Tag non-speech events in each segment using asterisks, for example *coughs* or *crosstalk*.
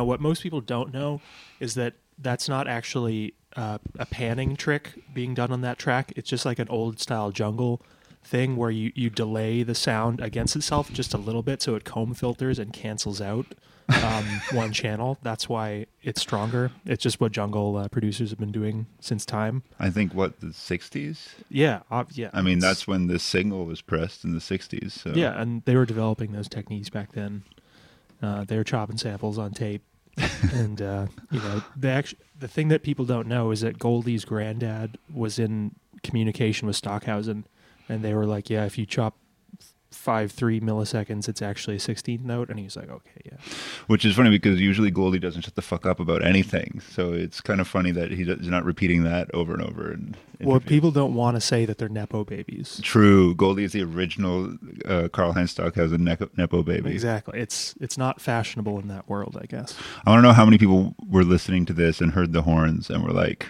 Now, what most people don't know is that that's not actually uh, a panning trick being done on that track. It's just like an old style jungle thing where you, you delay the sound against itself just a little bit so it comb filters and cancels out um, *laughs* one channel. That's why it's stronger. It's just what jungle uh, producers have been doing since time. I think what the '60s. Yeah, uh, yeah. I mean, it's- that's when the signal was pressed in the '60s. So. yeah, and they were developing those techniques back then. Uh, they were chopping samples on tape, *laughs* and uh, you know the the thing that people don't know is that Goldie's granddad was in communication with Stockhausen, and they were like, "Yeah, if you chop five three milliseconds, it's actually a sixteenth note," and he's like, "Okay, yeah." Which is funny because usually Goldie doesn't shut the fuck up about anything. So it's kind of funny that he's not repeating that over and over. And Well, people don't want to say that they're nepo babies. True, Goldie is the original uh, Karlheinz Stockhausen nepo, nepo baby. Exactly. It's it's not fashionable in that world, I guess. I want to know how many people were listening to this and heard the horns and were like,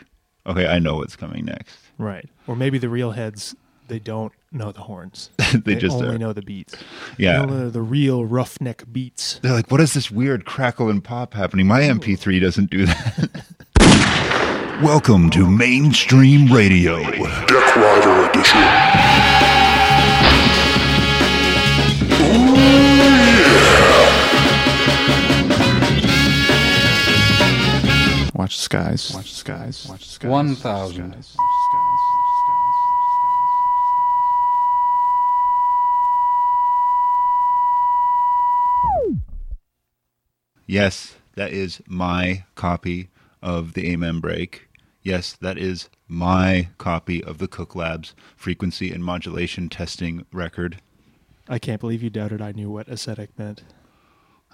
"Okay, I know what's coming next." Right. Or maybe the real heads they don't know the horns. *laughs* They just only are. know the beats. Yeah. They know the, the real roughneck beats. They're like, "What is this weird crackle and pop happening? My MP3 doesn't do that." *laughs* Welcome to mainstream radio. Deck Rider Edition. Watch the skies. Watch the skies. Watch the skies. 1,000. Skies. Yes, that is my copy of the Amen break. Yes, that is my copy of the Cook Labs frequency and modulation testing record. I can't believe you doubted I knew what ascetic meant.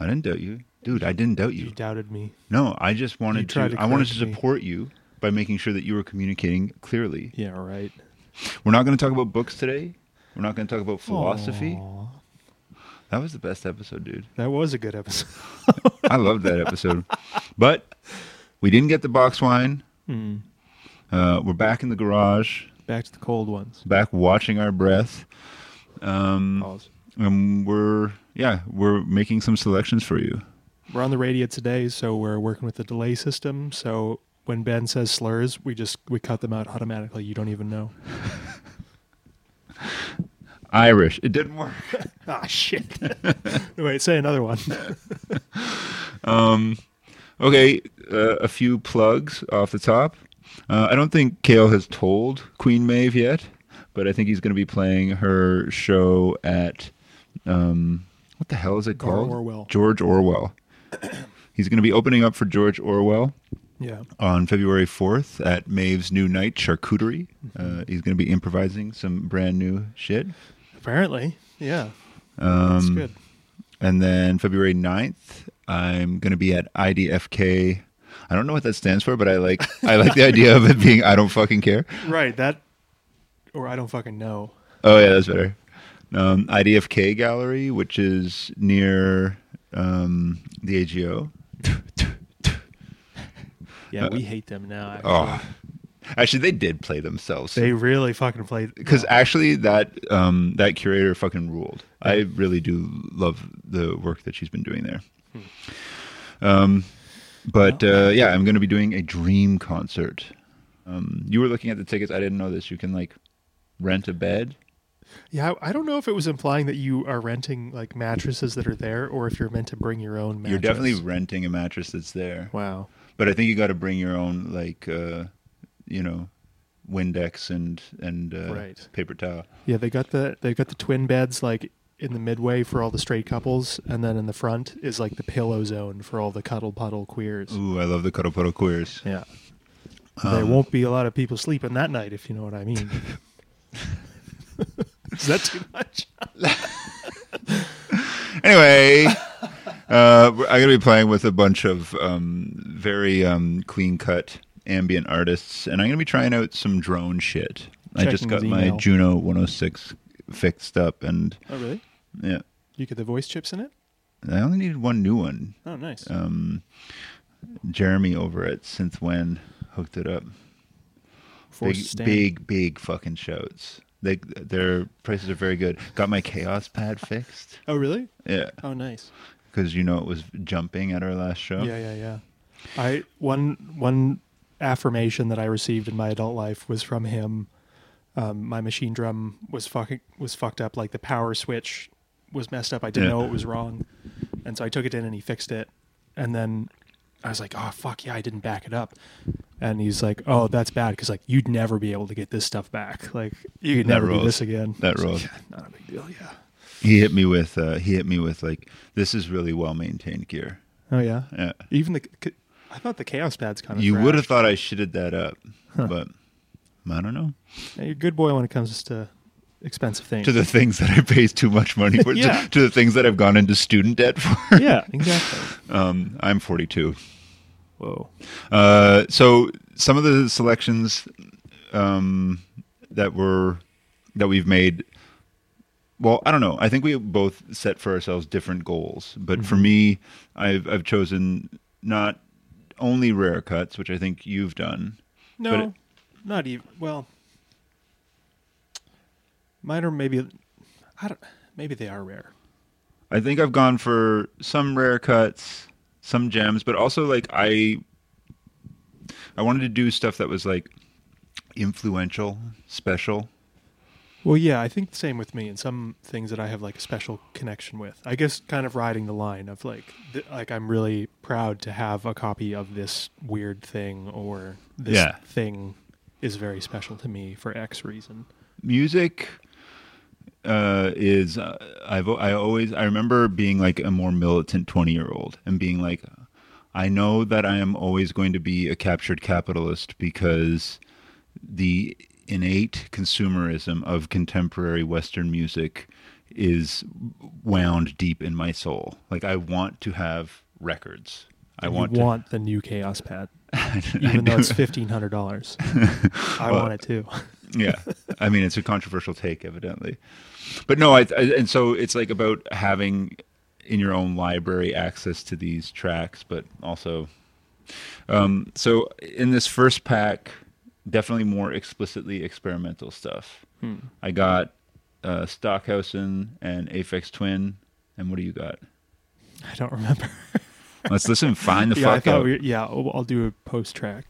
I didn't doubt you. Dude, I didn't doubt You you. doubted me. No, I just wanted to, to I wanted to correct me. support you by making sure that you were communicating clearly. Yeah, right. We're not going to talk about books today. We're not going to talk about philosophy. Aw, That was the best episode, dude. that was a good episode. *laughs* I loved that episode. But we didn't get the box wine. Hmm. Uh, we're back in the garage, Back to the cold ones. back watching our breath. Um, Pause. and we're, yeah, we're making some selections for you. We're on the radio today, so we're working with the delay system. So when Ben says slurs, we just we cut them out automatically. You don't even know. *laughs* Irish. It didn't work. *laughs* Ah, shit. *laughs* Wait, say another one. *laughs* Okay, uh, a few plugs off the top. Uh, I don't think Cale has told Queen Maeve yet, but I think he's going to be playing her show at um, what the hell is it George called? Orwell. George Orwell. *coughs* he's going to be opening up for George Orwell yeah. on February 4th at Maeve's New Night Charcuterie. Uh, he's going to be improvising some brand new shit. Apparently. Yeah. Um, That's good. And then February 9th, I'm going to be at IDFK. I don't know what that stands for, but I like I like the idea of it being I don't fucking care. Right. That, or I don't fucking know. Oh yeah, that's better. Um, IDFK Gallery, which is near um, the AGO. *laughs* Yeah, we hate them now. Actually. Oh, actually, they did play themselves. They really fucking played. because actually that um, that curator fucking ruled. I really do love the work that she's been doing there. Um, but uh, yeah, I'm going to be doing a dream concert. Um, you were looking at the tickets. I didn't know this. You can like rent a bed. Yeah, I I don't know if it was implying that you are renting like mattresses that are there, or if you're meant to bring your own. Mattress. You're definitely renting a mattress that's there, Wow. but I think you got to bring your own like uh, you know Windex and and uh, Right. paper towel. Yeah, they got the they got the twin beds like in the midway for all the straight couples, and then in the front is like the pillow zone for all the cuddle puddle queers. Ooh, I love the cuddle puddle queers. Yeah. there won't be a lot of people sleeping that night, if you know what I mean. *laughs* is that too much? *laughs* anyway, uh, I'm going to be playing with a bunch of um, very um, clean cut ambient artists, and I'm going to be trying out some drone shit. I just got my. Juno 106 fixed up, and Oh, really? yeah, You get the voice chips in it? I only needed one new one. Oh, nice. Um, Jeremy over at Synthwen hooked it up. Forced Big, stand. big, big fucking shouts. They their prices are very good. Got my Kaoss Pad fixed. *laughs* Oh, really? Yeah, Oh, nice. because you know it was jumping at our last show. Yeah, yeah, yeah. I one one affirmation that I received in my adult life was from him. Um, my machine drum was fucking was fucked up. Like the power switch was messed up. I didn't Yeah. know it was wrong, and so I took it in and he fixed it. And then I was like, "Oh fuck yeah, I didn't back it up." And he's like, "Oh, that's bad because like you'd never be able to get this stuff back. Like you could That never do this again." That was like, "Yeah, not a big deal. Yeah. He hit me with uh, he hit me with like this is really well maintained gear. Oh yeah. Yeah. Even the I thought the Kaoss Pad's kind of. You would have thought I shitted that up, but I don't know. You're a good boy when it comes to expensive things. To the things that I paid too much money for, *laughs* to- to, the things that I've gone into student debt for. yeah, *laughs* exactly. Um, I'm 42. Whoa. Uh, so some of the selections um, that were that we've made. Well, I don't know. I think we both set for ourselves different goals. But Mm-hmm. for me, I've I've chosen not only rare cuts, which I think you've done. No, it- not even. Well, mine are maybe. I don't. Maybe they are rare. I think I've gone for some rare cuts, some gems, but also like I I wanted to do stuff that was like influential, special. Well, yeah, I think the same with me, and some things that I have like a special connection with. I guess kind of riding the line of like, th- like I'm really proud to have a copy of this weird thing, or this Yeah. thing is very special to me for X reason. music uh, is uh, I've I always I remember being like a more militant twenty year old and being like, I know that I am always going to be a captured capitalist because the innate consumerism of contemporary Western music is wound deep in my soul. Like I want to have records. I want to want the new Kaoss Pad, *laughs* even though it's fifteen hundred dollars. *laughs* I Well, want it too. *laughs* yeah i mean it's a controversial take evidently but no I, I and so it's like about having in your own library access to these tracks but also um so in this first pack definitely more explicitly experimental stuff Hmm. i got uh stockhausen and aphex twin and what do you got I don't remember. let's listen find the *laughs* yeah, fuck out we, yeah, I'll, I'll do a post track.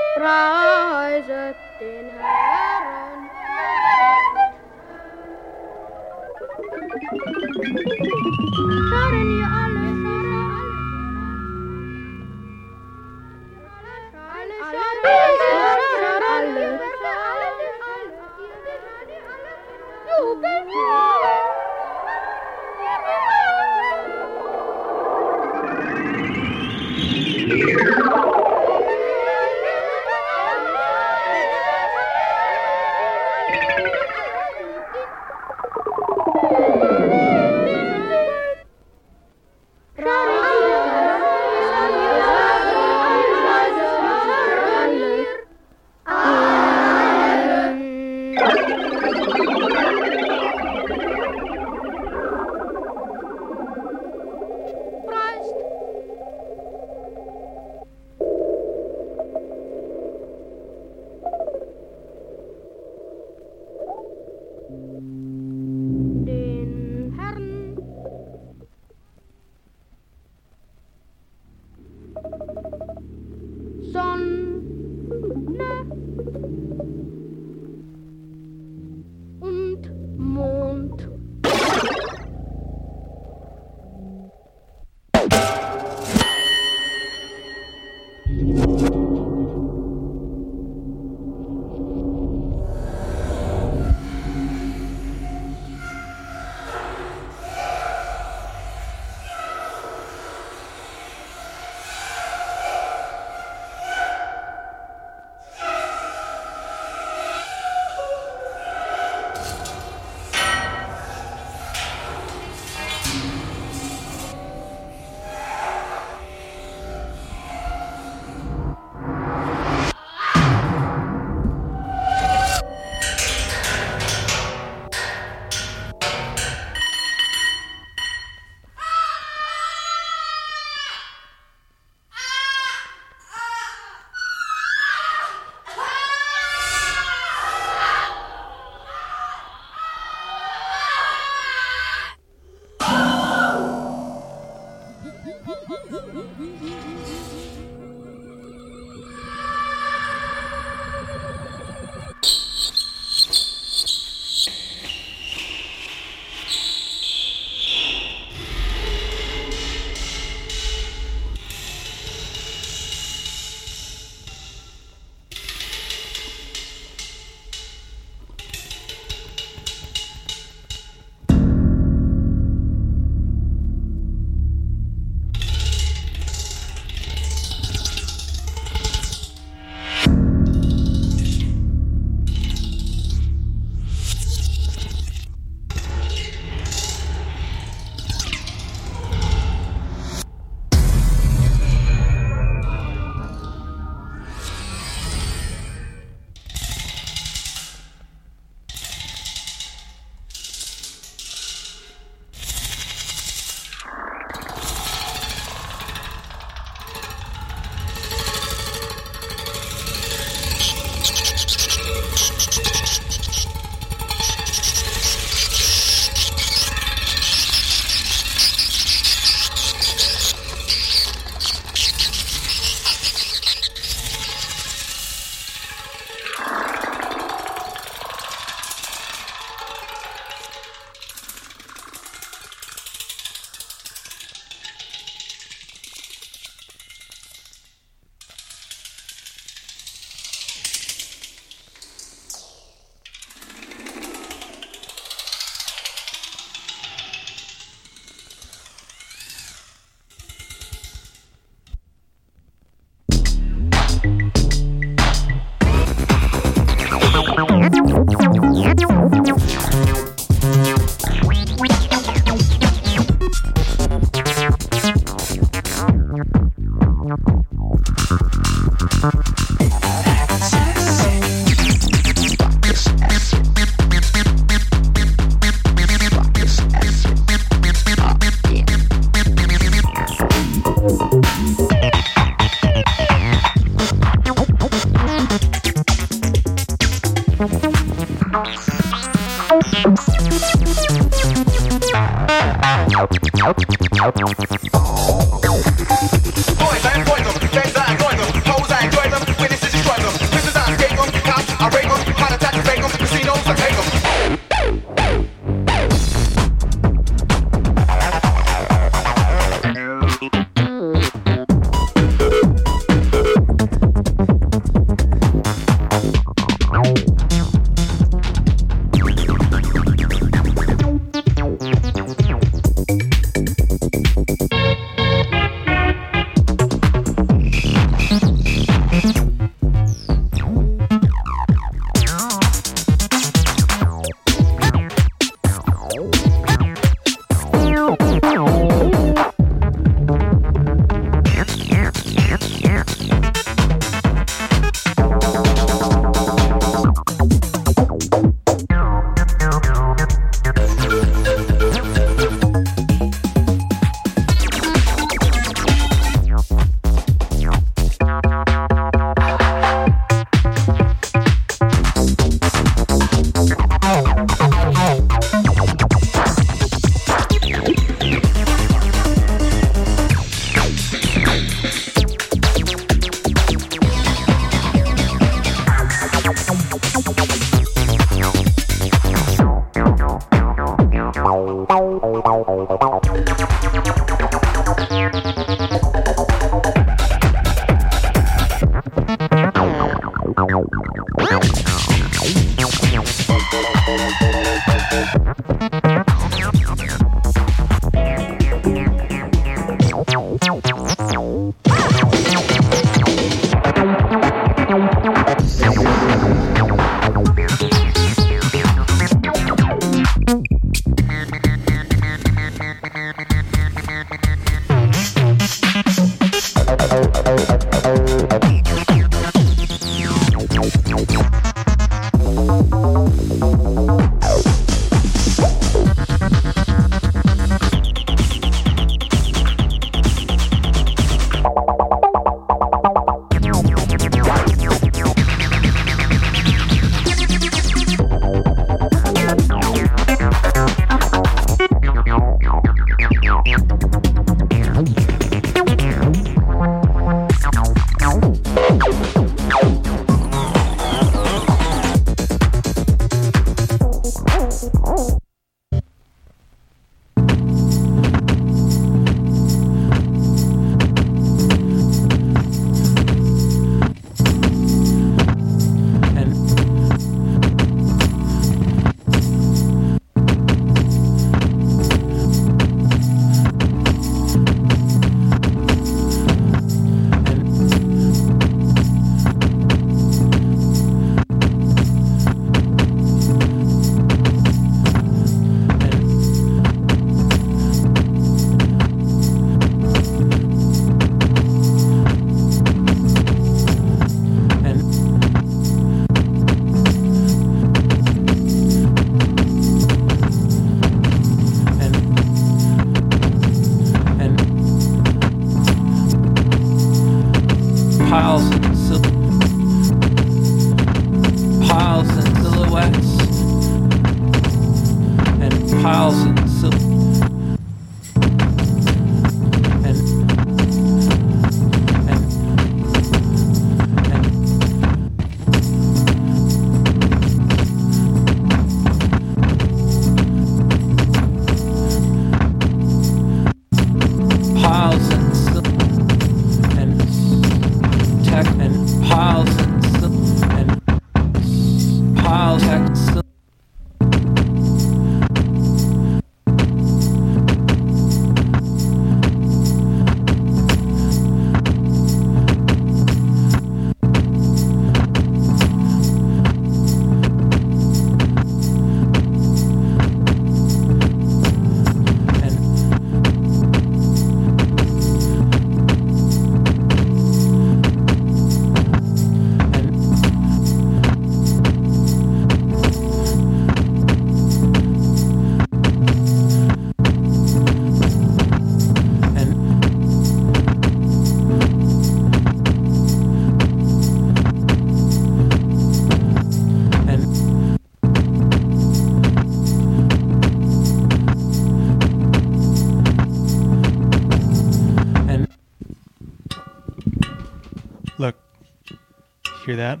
Hear that?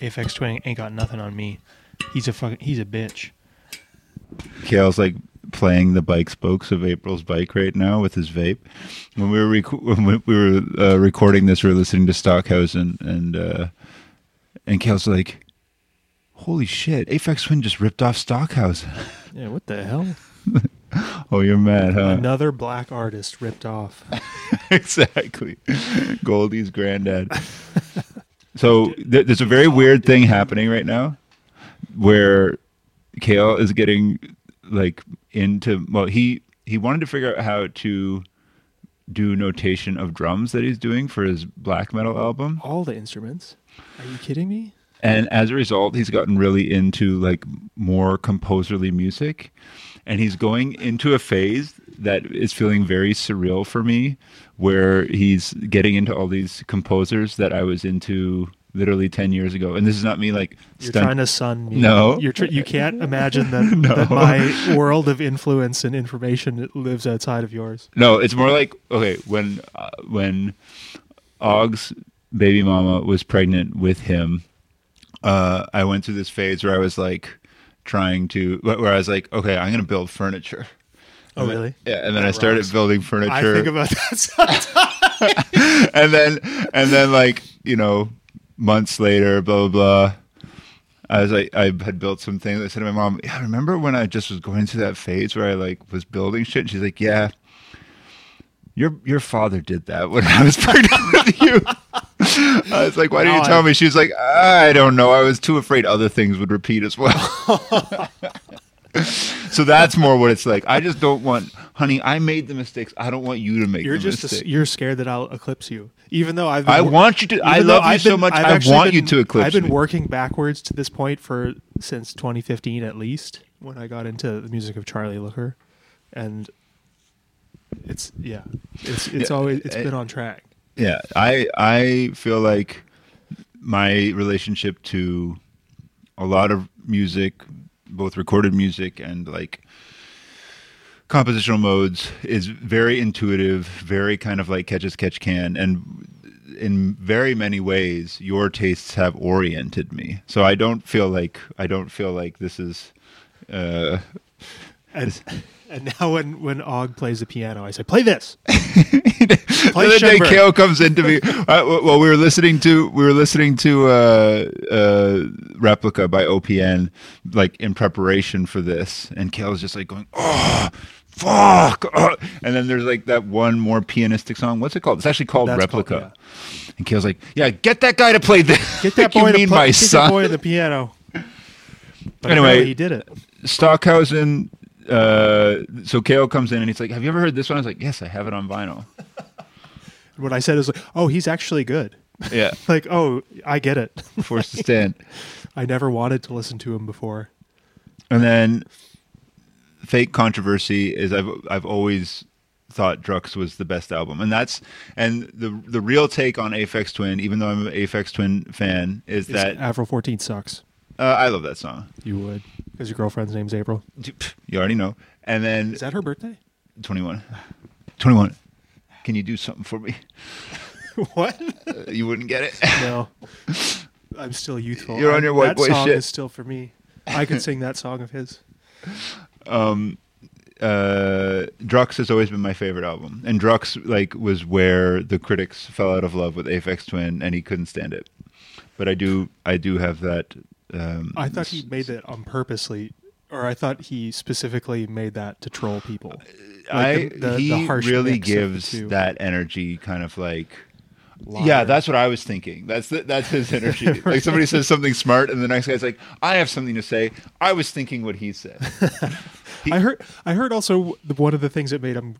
Aphex Twin ain't got nothing on me. He's a fucking. He's a bitch. Cale's like playing the bike spokes of April's bike right now with his vape. When we were rec- when we we were uh, recording this, we were listening to Stockhausen, and uh, and Cale's like, "Holy shit! Aphex Twin just ripped off Stockhausen." *laughs* Yeah, what the hell? oh, you're mad, huh? Another black artist ripped off. *laughs* exactly. Goldie's granddad. *laughs* so th- there's a very weird thing happening right now where Cale is getting like into well he he wanted to figure out how to do notation of drums that he's doing for his black metal album All the instruments. Are you kidding me? and as a result he's gotten really into like more composerly music and he's going into a phase that is feeling very surreal for me where he's getting into all these composers that i was into literally 10 years ago and this is not me like You're trying to sun me. No. You're tr- you can't *laughs* imagine that, No. that my world of influence and information lives outside of yours. no it's more like okay when uh, when og's baby mama was pregnant with him uh i went through this phase where i was like trying to where i was like okay i'm gonna build furniture Oh, really? Yeah, and then I started rocks. building furniture. I think about that sometimes. *laughs* and then and then like you know months later, blah blah blah. I was like, I had built some things. I said to my mom, "Yeah, remember when I just was going through that phase where I like was building shit?" And she's like, "Yeah, your your father did that when I was *laughs* pregnant with you." I was like, "Why didn't you tell I- me?" She was like, "I don't know. I was too afraid other things would repeat as well." *laughs* *laughs* so that's more what it's like. I just don't want, honey. I made the mistakes. I don't want you to make. You're the just a, mistakes. you're scared that I'll eclipse you, even though I've. Been I wor- want you to. I love you I've so been- much. I've I want you been- to eclipse I've been me. working backwards to this point for since 2015 at least, when I got into the music of Charlie Looker, and it's yeah, it's it's Yeah, always it's eh, been on track. Yeah, I I feel like my relationship to a lot of music, both recorded music and like compositional modes, is very intuitive, very kind of like catch as catch can, and in very many ways, your tastes have oriented me. So I don't feel like I don't feel like this is. Uh, And and now when when Og plays the piano, I say, "Play this." the other day, Cale comes into me. Uh, well, we were listening to we were listening to uh, uh, replica by OPN, like in preparation for this, and Cale was just like going, "Oh, fuck!" oh." *laughs* And then there's like that one more pianistic song. What's it called? It's actually called That's Replica. called- And Cale's like, "Yeah, get that guy to play this." Get *laughs* that boy to mean play, my get that boy to the piano. But *laughs* Anyway. he did it. Stockhausen. Uh, so Cale comes in and he's like, "Have you ever heard this one?" I was like, "Yes, I have it on vinyl." *laughs* What I said is like, "Oh, he's actually good." Yeah, *laughs* like, "Oh, I get it." *laughs* forced to stand. I never wanted to listen to him before. And then fake controversy is I've I've always thought Drukqs was the best album, and that's and the the real take on Aphex Twin, even though I'm an Aphex Twin fan, is Is that Avril 14 sucks. Uh, I love that song. You would. Because your girlfriend's name's April. You already know. And then Is that her birthday? 21. 21. Can you do something for me? *laughs* what? Uh, you wouldn't get it. No. *laughs* I'm still youthful. You're on your white that boy song shit. is still for me. I could sing that song of his. Um, uh, Drukqs has always been my favorite album, and Drukqs like was where the critics fell out of love with Aphex Twin, and he couldn't stand it. But I do, I do have that. Um, I thought he made that on purposely, or I thought he specifically made that to troll people. I the- the- he the really mix of the gives that energy, kind of like. Liar. Yeah, that's what I was thinking. That's the, that's his *laughs* energy. Like somebody says something smart, and the next guy's like, "I have something to say." I was thinking what he said. *laughs* I heard. I heard also one of the things that made him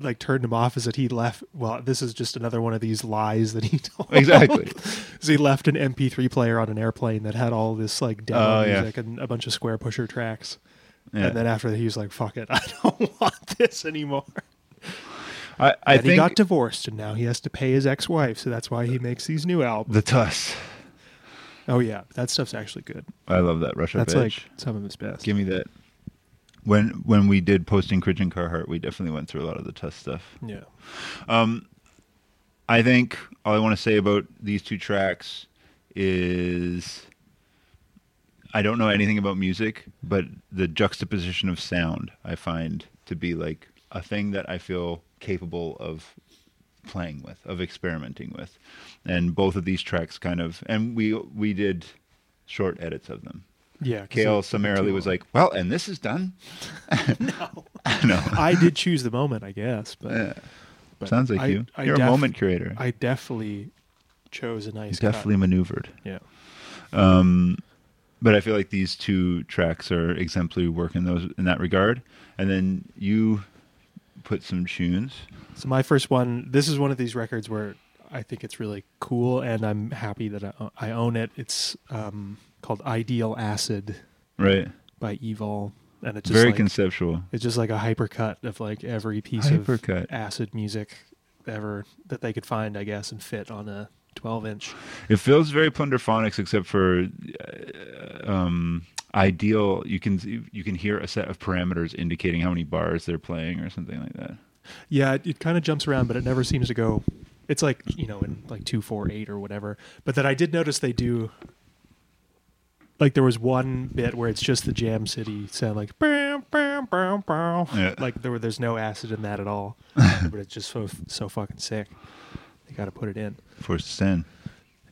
like turned him off is that he left. Well, this is just another one of these lies that he *laughs* told. Exactly. is he left an MP3 player on an airplane that had all this like demo Oh, yeah. music and a bunch of Squarepusher tracks. Yeah. And then after that, he was like, "Fuck it, *laughs* I don't want this anymore." I, I and think he got divorced, and now he has to pay his ex-wife, so that's why he makes these new albums. the Tuss. oh yeah, that stuff's actually good. I love that Rush That's like some of his best. Give me that. When when we did posting Cridge and Carhartt, we definitely went through a lot of the test stuff. yeah. Um, I think all I want to say about these two tracks is I don't know anything about music, but the juxtaposition of sound I find to be like a thing that I feel capable of playing with, of experimenting with. And both of these tracks kind of and we we did short edits of them. Yeah, Cale summarily was like, "Well, and this is done." *laughs* no, *laughs* no. *laughs* I did choose the moment, I guess, but, Yeah. but Sounds like I- you. I You're def- a moment curator. I definitely chose a nice. Definitely cut. maneuvered. Yeah. but I feel like these two tracks are exemplary work in those in that regard. And then you put some tunes. So my first one. This is one of these records where I think it's really cool, and I'm happy that I, I own it. It's um, called "Ideal Acid" Right. by Evol, and it's just Very like, conceptual. it's just like a hypercut of like every piece Hypercut. of acid music ever that they could find, I guess, and fit on a 12 inch. It feels very plunderphonics, except for uh, um, ideal. You can you can hear a set of parameters indicating how many bars they're playing or something like that. Yeah, it, it kind of jumps around, but it never seems to go. It's like you know in like two, four, eight or whatever. But that I did notice they do. Like there was one bit where it's just the Jam City sound like bam, bam, bam, bam. Yeah. like there were, there's no acid in that at all, *laughs* but it's just so so fucking sick. They got to put it in. To stand.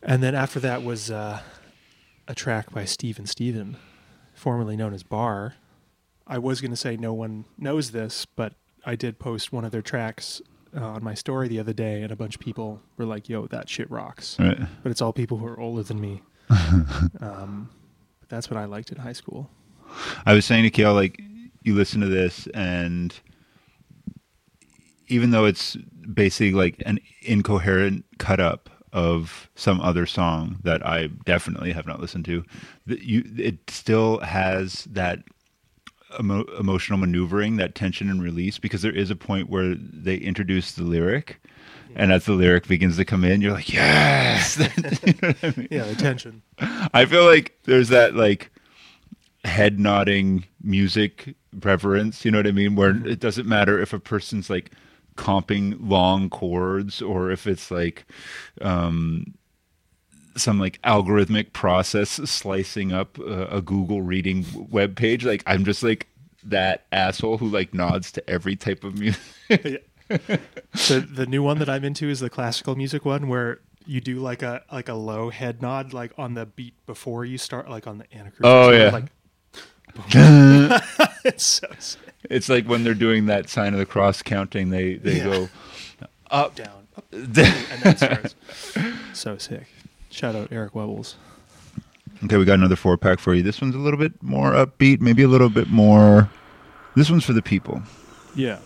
And then after that was uh, a track by Steven Steven, formerly known as Bar. I was going to say no one knows this, but I did post one of their tracks uh, on my story the other day, and a bunch of people were like, "Yo, that shit rocks!" Right. But it's all people who are older than me. *laughs* um, that's what I liked in high school. I was saying to Cale, like, you listen to this, and even though it's basically like an incoherent cut up of some other song that I definitely have not listened to, you it still has that emo- emotional maneuvering, that tension and release, because there is a point where they introduce the lyric. And as the lyric begins to come in, you're like, yes. *laughs* You know I mean? Yeah, the tension. I feel like there's that like head nodding music reverence, you know what I mean? Where it doesn't matter if a person's like comping long chords or if it's like um some like algorithmic process slicing up a, a Google reading web page. Like I'm just like that asshole who like nods to every type of music. So the new one that I'm into is the classical music one, where you do like a like a low head nod, like on the beat before you start, like on the Anacrusis. Oh yeah. like *laughs* it's so sick. it's like when they're doing that sign of the cross counting, they they Yeah. go up down, *laughs* up, and then starts. so sick. Shout out Eric Webbles. Okay, we got another four pack for you. This one's a little bit more upbeat, maybe a little bit more. This one's for the people. Yeah.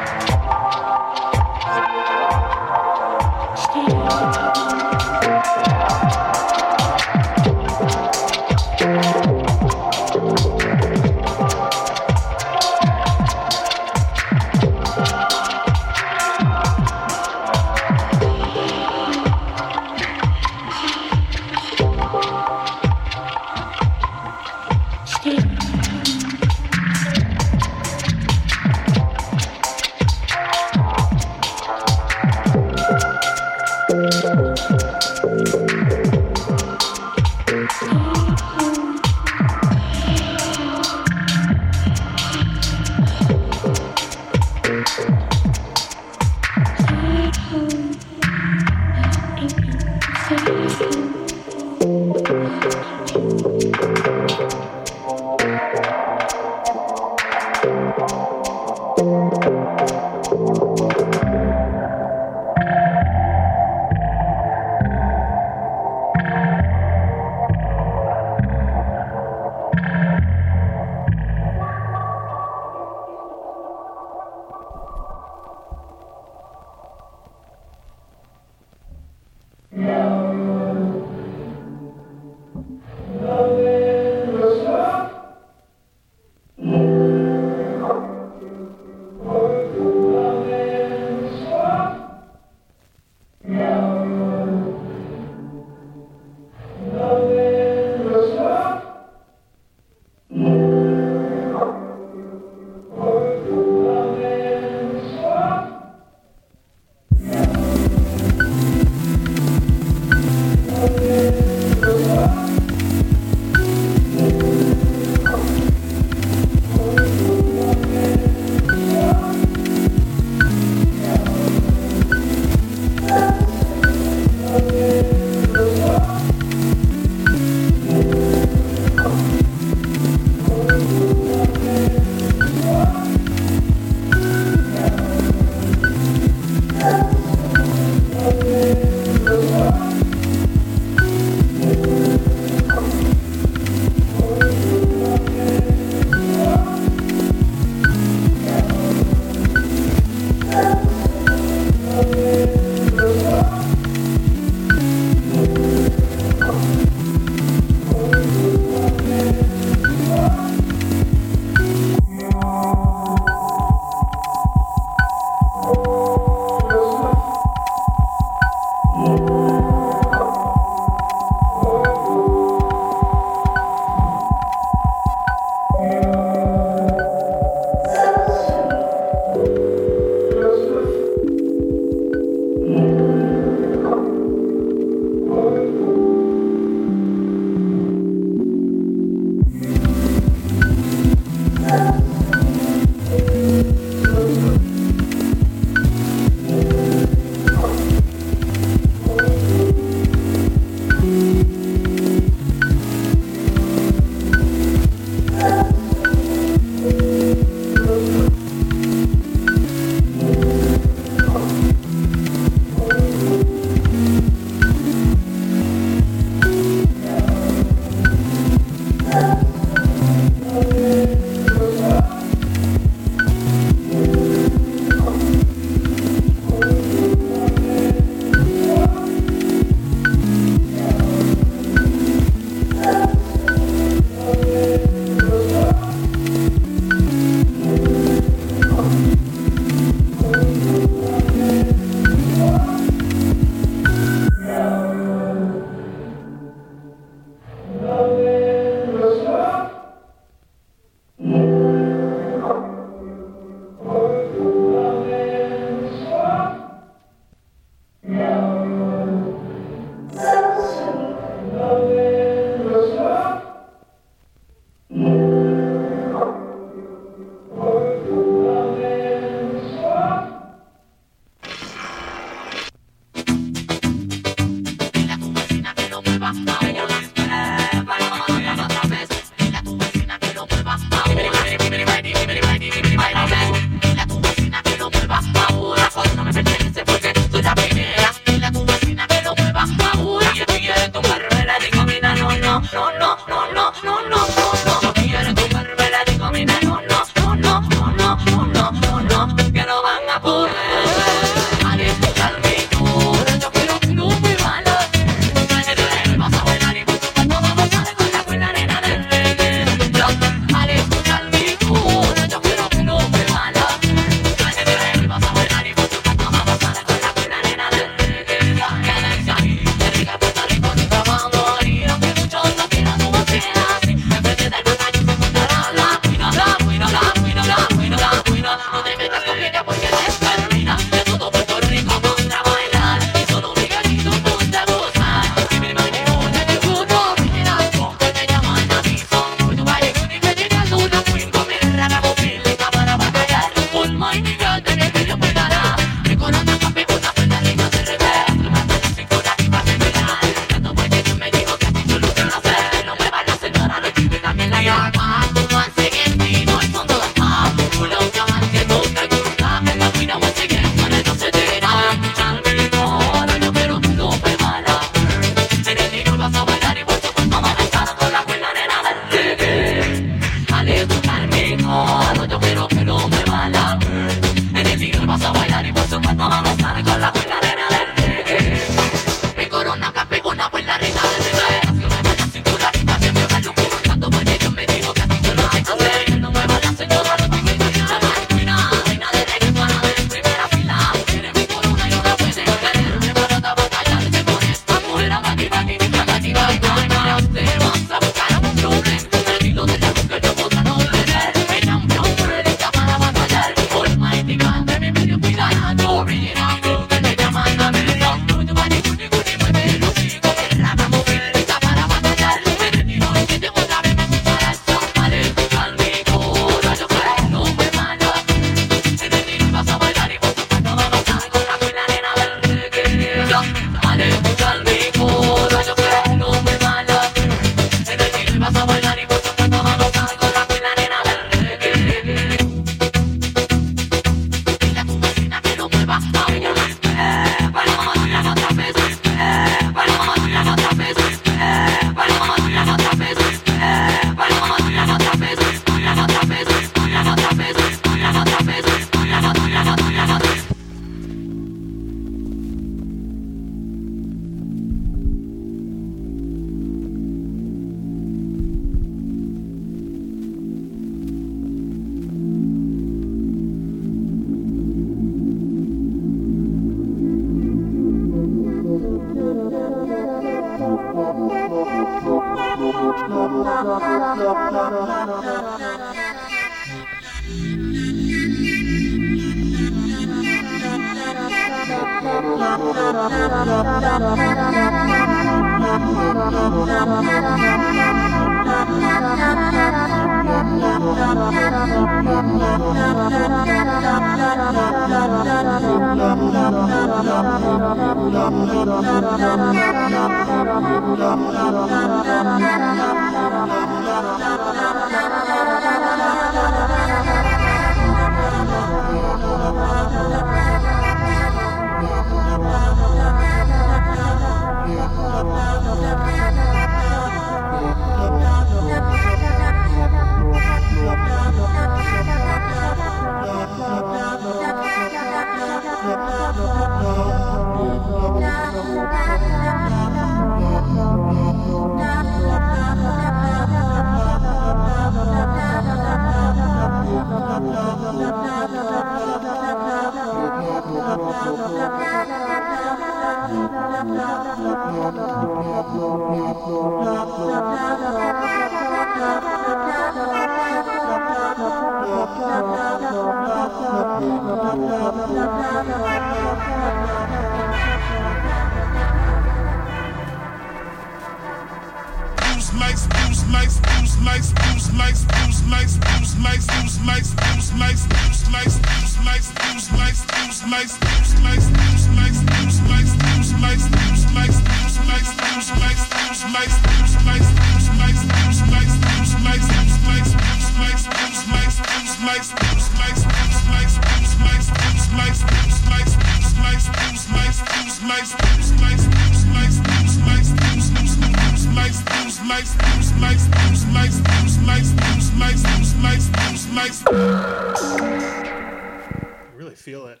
Really feel it.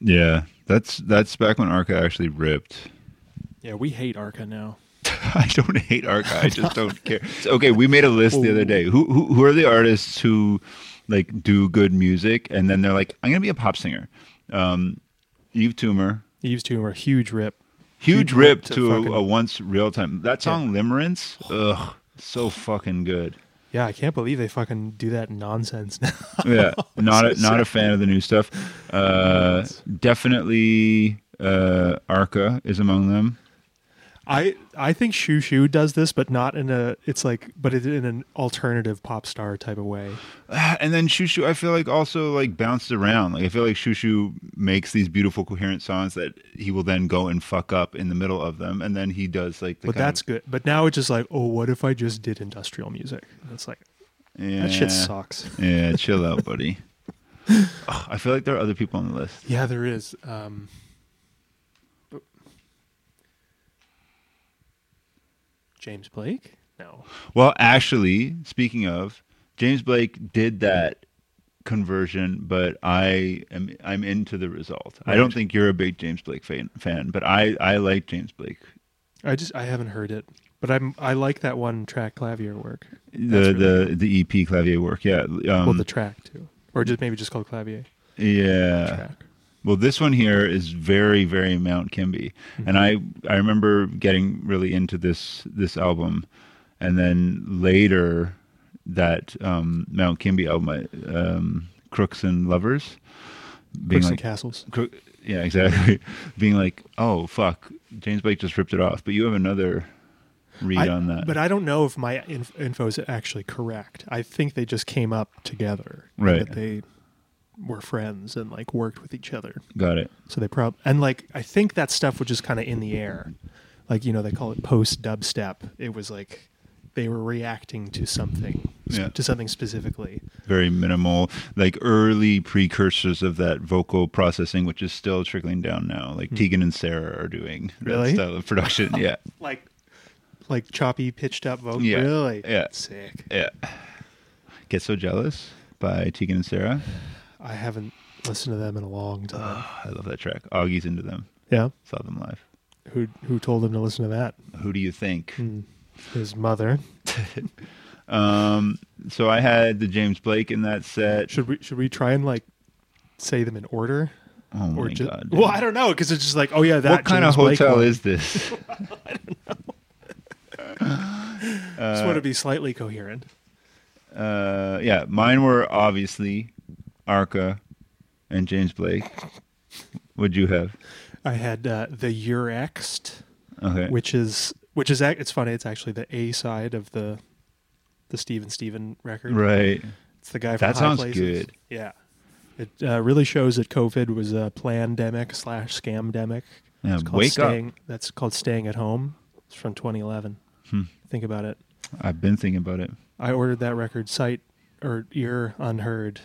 Yeah, that's that's back when Arca actually ripped. Yeah, we hate Arca now. I don't hate Arca. I just don't care. Okay, we made a list the other day. Who, who who are the artists who like do good music and then they're like, I'm gonna be a pop singer. Um, Yves Tumor, Yves Tumor, huge rip. huge rip to to, fucking- a, a once real time. That song Limerence, *sighs* ugh, so fucking good. Yeah, I can't believe they fucking do that nonsense now. Yeah, *laughs* not a, not a fan of the new stuff. Uh, definitely, uh, Arca is among them. I I think Xiu Xiu does this, but not in a. It's like, but it, in an alternative pop star type of way. *sighs* and then Xiu Xiu, I feel like also like bounced around. Like I feel like Xiu Xiu makes these beautiful, coherent songs that he will then go and fuck up in the middle of them, and then he does like the. But that's of, good. But now it's just like, oh, what if I just did industrial music? And it's like yeah, that shit sucks. *laughs* Yeah, chill out, buddy. *laughs* Ugh, I feel like there are other people on the list. Yeah, there is. Um, James Blake? No. Well, actually, speaking of, James Blake did that conversion, but I am I'm into the result. I don't think you're a big James Blake fan, fan but I I like James Blake. I just I haven't heard it, but I'm I like that one track Klavierwerke. The really the the EP Klavierwerke, yeah. Um, well, the track too, or just maybe just called clavier yeah. track. Well, this one here is very, very Mount Kimbie, and I I remember getting really into this this album, and then later that um, Mount Kimbie album, um, Crooks and Lovers, being Crooks and like, Castles. Crook, yeah, exactly, *laughs* being like, oh fuck, James Blake just ripped it off, but you have another read I- on that, But I don't know if my inf- info is actually correct. I think they just came up together. Right. That they were friends and like worked with each other. got it. So they probably and like I think that stuff was just kind of in the air, like you know they call it post dubstep. It was like they were reacting to something, Yeah. to something specifically. very minimal, like early precursors of that vocal processing, which is still trickling down now. Like hmm. Tegan and Sara are doing. Really? that style of production. yeah, *laughs* Like, like choppy, pitched up vocal. Yeah. Really? Yeah. Sick. yeah. Get so jealous by Tegan and Sara. I haven't listened to them in a long time. I love that track. Augie's into them. yeah. Saw them live. Who who told him to listen to that? Who do you think? Hmm. His mother. *laughs* Um, so I had the James Blake in that set. Should we should we try and like say them in order? Oh my or just, god! well, I don't know because it's just like, oh yeah, that. what kind James of hotel one. is this? *laughs* i *laughs* Just want to be slightly coherent. uh, yeah, mine were obviously Arca and James Blake. What'd you have? I had uh, the Urxed, Okay. which is which is it's funny. It's actually the A side of the the Steven Steven record. right. It's the guy from That High sounds Places. good. Yeah, it uh, really shows that COVID was a plandemic slash scamdemic. Yeah, It's called wake up. That's called staying at home. It's from 2011. Hmm. Think about it. I've been thinking about it. I ordered that record sight or ear unheard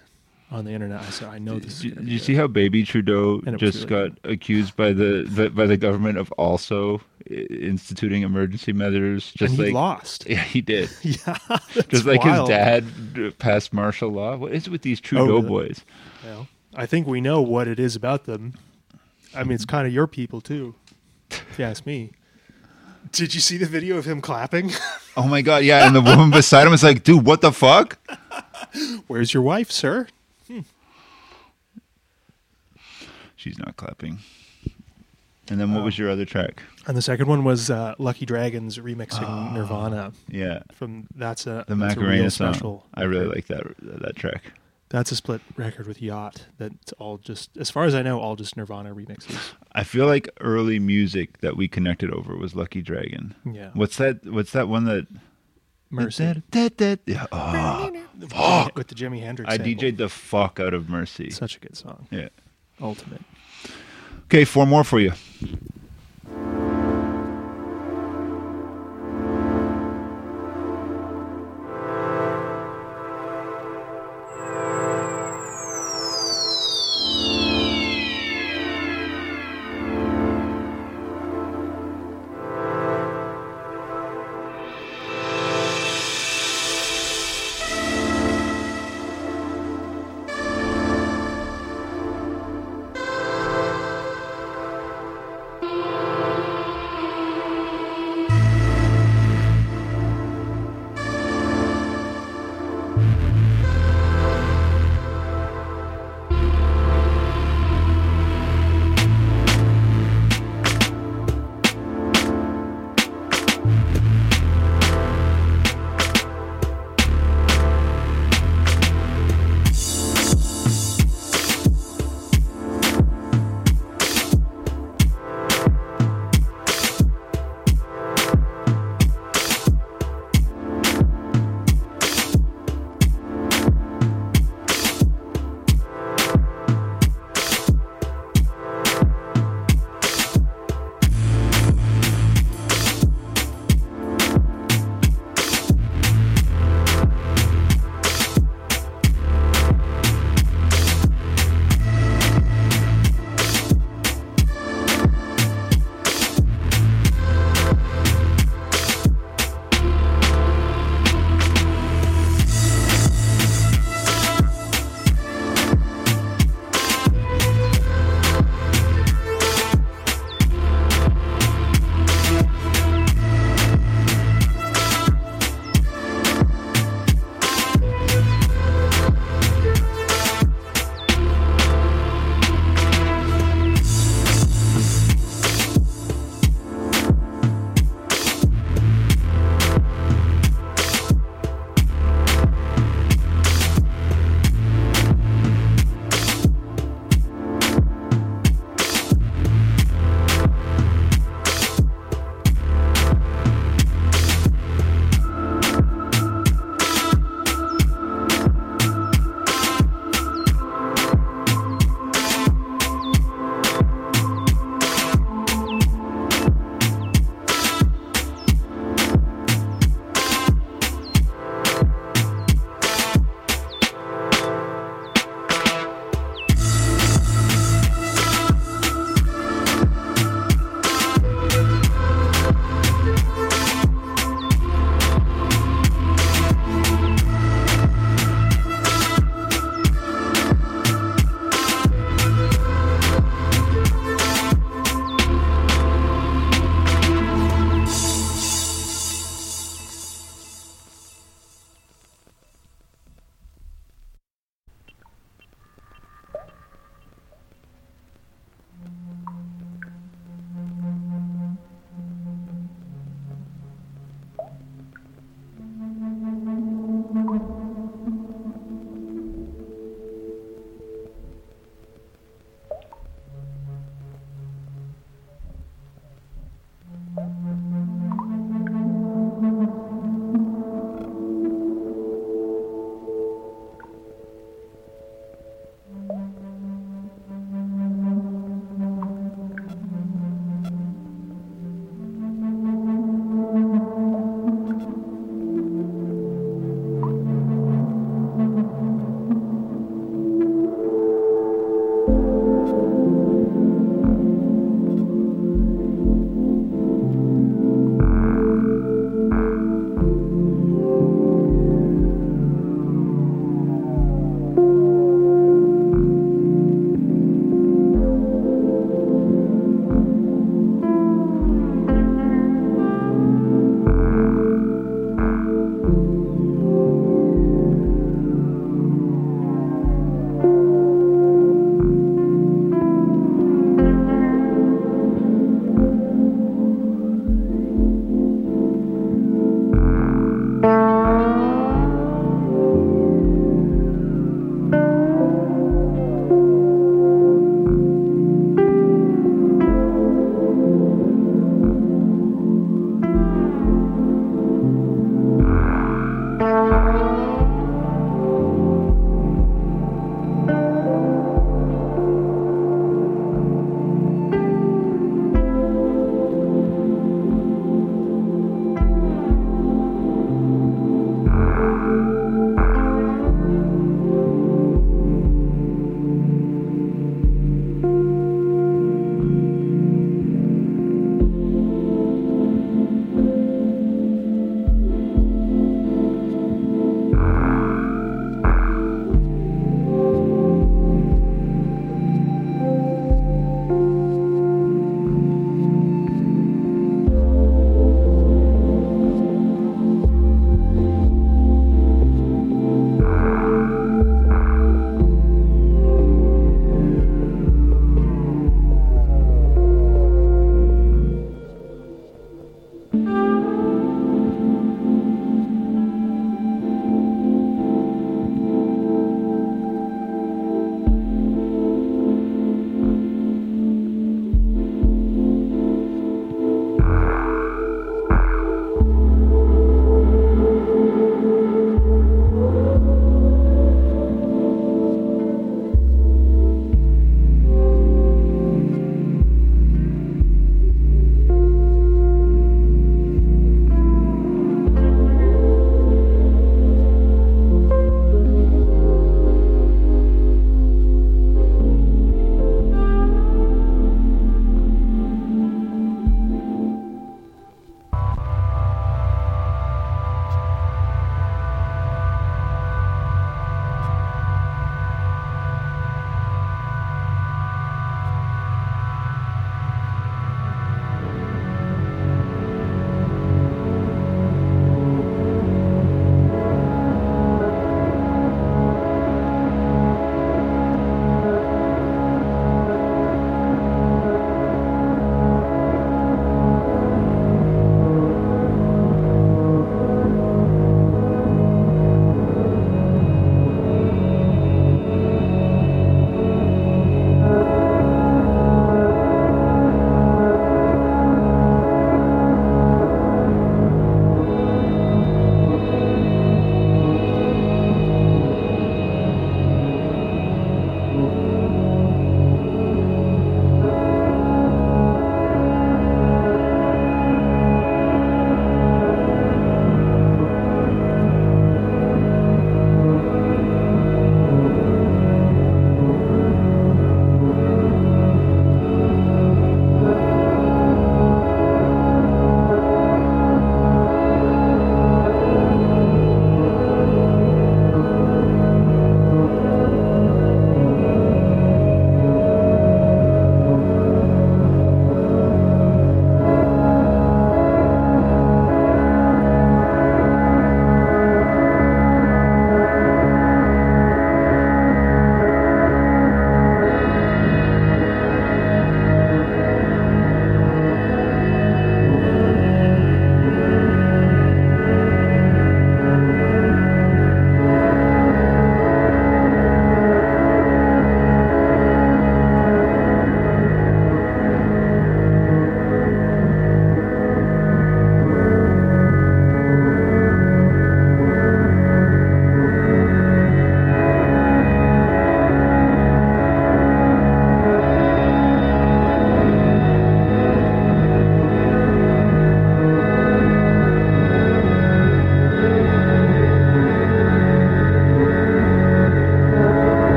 on the internet. I said, I know this. Is Did, did you see how Baby Trudeau And it was just really got accused by the, the by the government of also instituting emergency measures? Just and he like lost. *laughs* yeah, he did. *laughs* Yeah, just like wild. his dad uh, passed martial law. What is it with these Trudeau really? boys? Well, I think we know what it is about them. I mean, it's kind of your people too, if you ask me. Did you see the video of him clapping? Oh my god, yeah. And the woman beside him is like, dude, what the fuck? *laughs* Where's your wife, sir? She's not clapping. And then what was your other track? And the second one was uh, Lucky Dragons remixing Nirvana Yeah, from that's a the that's a real Macarena song. special. I really like that that track. That's a split record with Yacht. That's all just, as far as I know, all just Nirvana remixes. I feel like early music that we connected over was Lucky Dragon. Yeah. What's that? What's that one that Mercy. Yeah. Oh, With Jimi- with the Jimi Hendrix. I sample. DJ'd the fuck out of Mercy. Such a good song. Yeah. Ultimate. Okay, four more for you.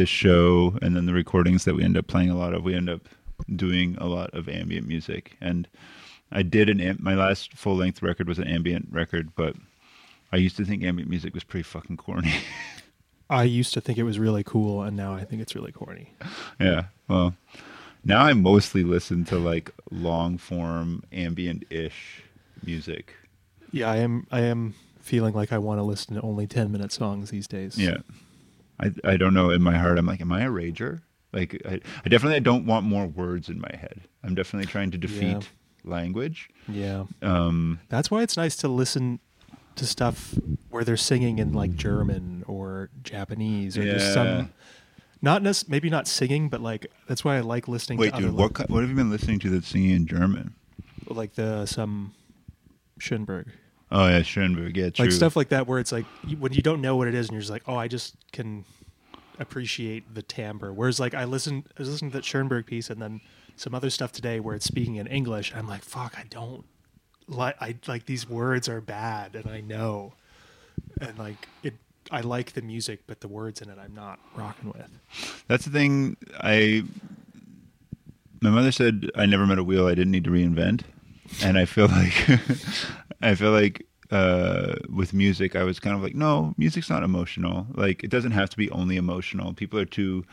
This show and then the recordings that we end up playing a lot of, we end up doing a lot of ambient music. And I did an am- my last full length record was an ambient record, but I used to think ambient music was pretty fucking corny. *laughs* I used to think it was really cool, and now I think it's really corny. yeah. Well, now I mostly listen to like long form ambient ish music. Yeah, I am. I am feeling like I want to listen to only ten minute songs these days. Yeah. I I don't know in my heart I'm like am I a rager? Like I, I definitely don't want more words in my head. I'm definitely trying to defeat Yeah. language. yeah. Um That's why it's nice to listen to stuff where they're singing in like German or Japanese or just some. Not nec- maybe not singing, but like that's why I like listening. wait dude, what what have you been listening to that's singing in German? like the some Schoenberg, Oh yeah, Schoenberg. Yeah, true. like stuff like that, where it's like you, when you don't know what it is, and you're just like, oh, I just can appreciate the timbre. Whereas like I listened, I was listening to that Schoenberg piece, and then some other stuff today where it's speaking in English. I'm like, fuck, I don't like. I like these words are bad, and I know, and like it. I like the music, but the words in it, I'm not rocking with. That's the thing. I my mother said I never met a wheel I didn't need to reinvent, and I feel *laughs* like I feel like uh, with music I was kind of like, no, music's not emotional. Like it doesn't have to be only emotional. People are too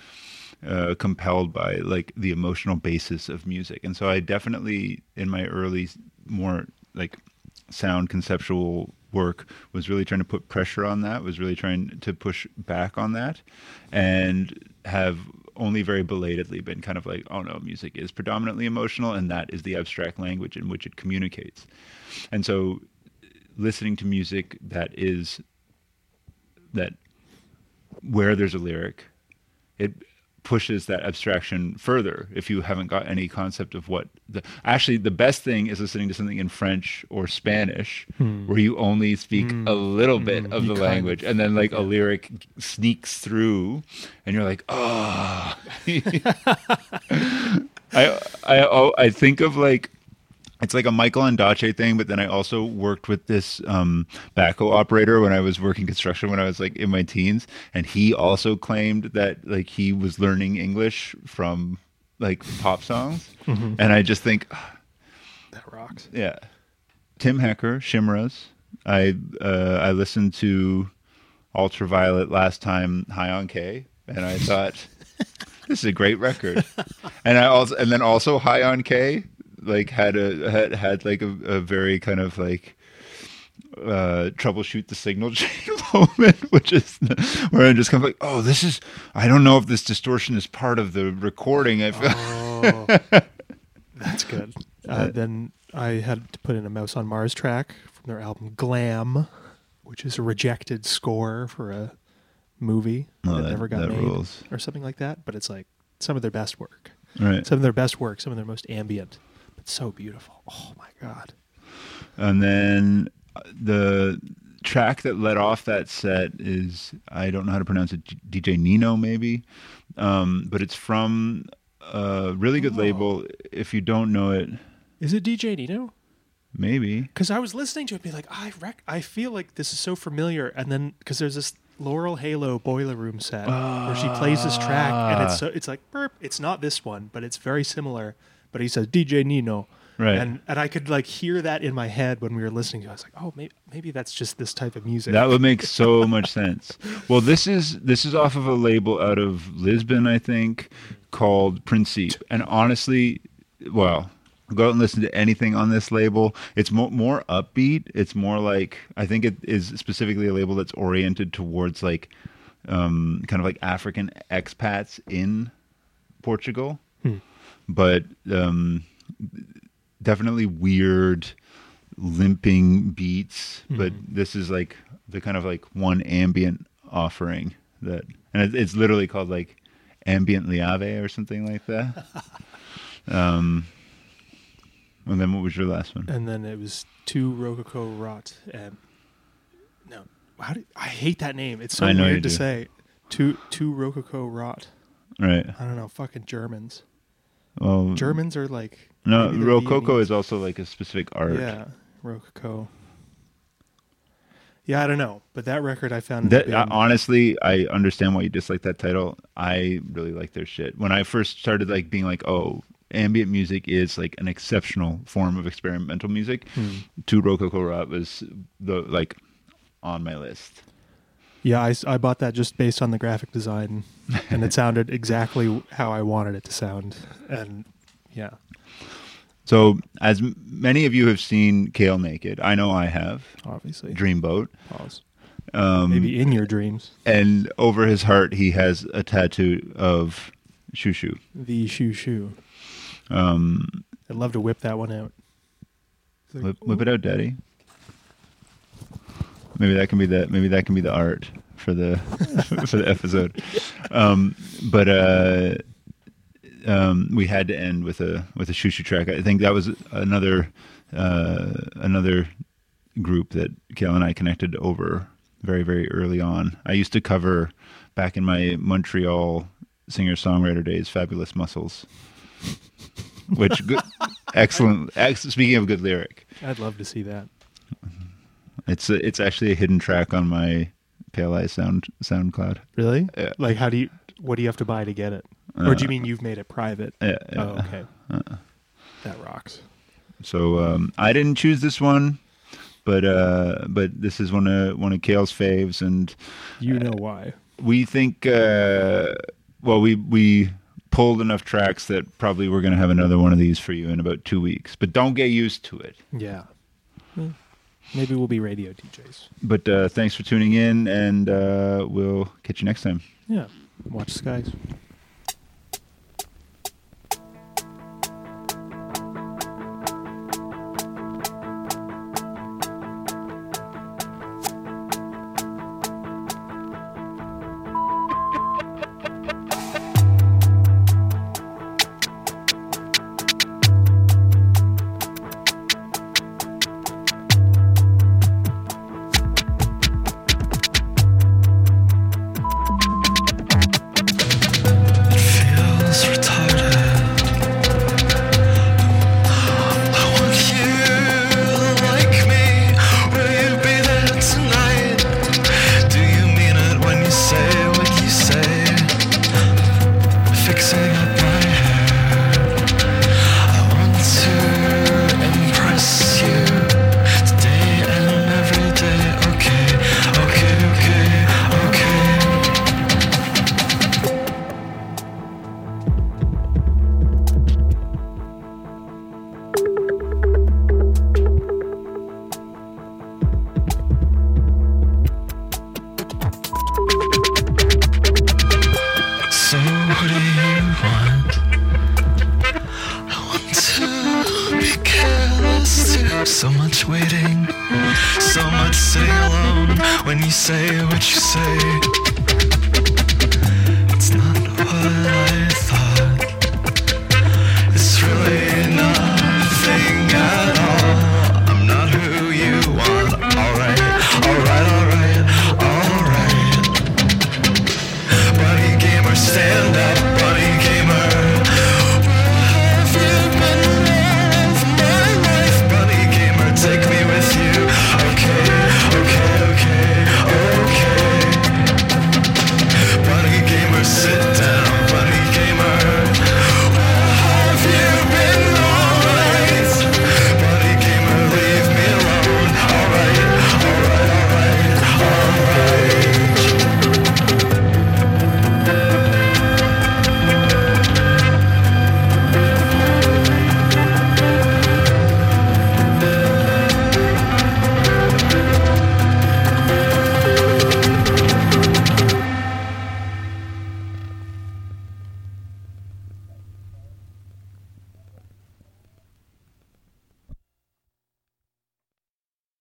uh, compelled by like the emotional basis of music, and so I definitely in my early more like sound conceptual work was really trying to put pressure on that was really trying to push back on that and have only very belatedly been kind of like oh no music is predominantly emotional and that is the abstract language in which it communicates. And so listening to music that is that where there's a lyric it pushes that abstraction further if you haven't got any concept of what the actually the best thing is listening to something in french or spanish hmm. where you only speak hmm. a little hmm. bit of You the language of- and then like a lyric sneaks through and you're like oh *laughs* *laughs* I, I oh, I think of like it's like a Michael Ondaatje thing, but then I also worked with this um, backhoe operator when I was working construction when I was like in my teens, and he also claimed that like he was learning English from like pop songs, and I just think, That rocks. yeah, Tim Hecker, Chimeras. I uh, I listened to Ultraviolet last time, High on K, and I thought *laughs* this is a great record. and I also and then also High on K like had a had had like a, a very kind of like uh troubleshoot the signal *laughs* chain moment which is where i'm just kind of like oh this is i don't know if this distortion is part of the recording i feel Oh, *laughs* that's good. Uh, then I had to put in a Mouse on Mars track from their album Glam, which is a rejected score for a movie Oh, that, that- never got that made rules. or something like that. But it's like some of their best work, right some of their best work, some of their most ambient, but so beautiful. Oh my god! And then uh, the track that led off that set is I don't know how to pronounce it, DJ NinOo maybe, um, but it's from a really good label. If you don't know it, Is it DJ NinOo? maybe. Because I was listening to it, and be like, I rec- I feel like this is so familiar, and then because there's this Laurel Halo Boiler Room set where she plays this track, and it's so it's like burp. It's not this one, but it's very similar. But he says DJ NinOo, Right. And and I could like hear that in my head when we were listening to. it. I was like, oh, maybe maybe that's just this type of music. That would make so *laughs* much sense. Well, this is this is off of a label out of Lisbon, I think, called Principe. And honestly, well, go out and listen to anything on this label. It's more more upbeat. It's more like I think it is specifically a label that's oriented towards like um, kind of like African expats in Portugal, but um, definitely weird limping beats but this is like the kind of like one ambient offering that and it, it's literally called like ambient liave or something like that *laughs* um and then what was your last one and then it was To Rococo Rot. And no, how do, I hate that name. It's so weird to do. say. Two To Rococo Rot. right I don't know. Fucking Germans. Well Germans are like no rococo is also like a specific art Yeah, Rococo. Yeah, I don't know, but that record I found That uh, honestly, I understand why you dislike that title. I really like their shit. When I first started like being like, oh, ambient music is like an exceptional form of experimental music. Hmm. To Rococo Rot was the like on my list. Yeah, I, I bought that just based on the graphic design, and it *laughs* sounded exactly how I wanted it to sound, and yeah, So, as many of you have seen Cale naked, I know I have. obviously. Dreamboat. Pause. Um, Maybe in your dreams, and over his heart, he has a tattoo of Shoo. the shoo. Um, I'd love to whip that one out. Like, whip, whip it out, Daddy. Maybe that can be the maybe that can be the art for the *laughs* for the episode. Um, but uh, um, we had to end with a with a Xiu Xiu track. I think that was another uh, another group that Cale and I connected over very very early on. I used to cover back in my Montreal singer songwriter days, "Fabulous Muscles," which good, *laughs* excellent. Ex, speaking of good lyric, I'd love to see that. It's a, it's actually a hidden track on my Pale Eye Sound SoundCloud. Really? Yeah. Like, how do you? What do you have to buy to get it? or do you Uh, mean you've made it private? Yeah, yeah. Oh, okay. That rocks. So um, I didn't choose this one, but uh, but this is one of one of Cale's faves, and You know why? we think uh, well we we pulled enough tracks that probably we're gonna have another one of these for you in about two weeks. But don't get used to it. Yeah. Hmm. Maybe we'll be radio DJs. But uh, thanks for tuning in, and uh, we'll catch you next time. Yeah. Watch the skies.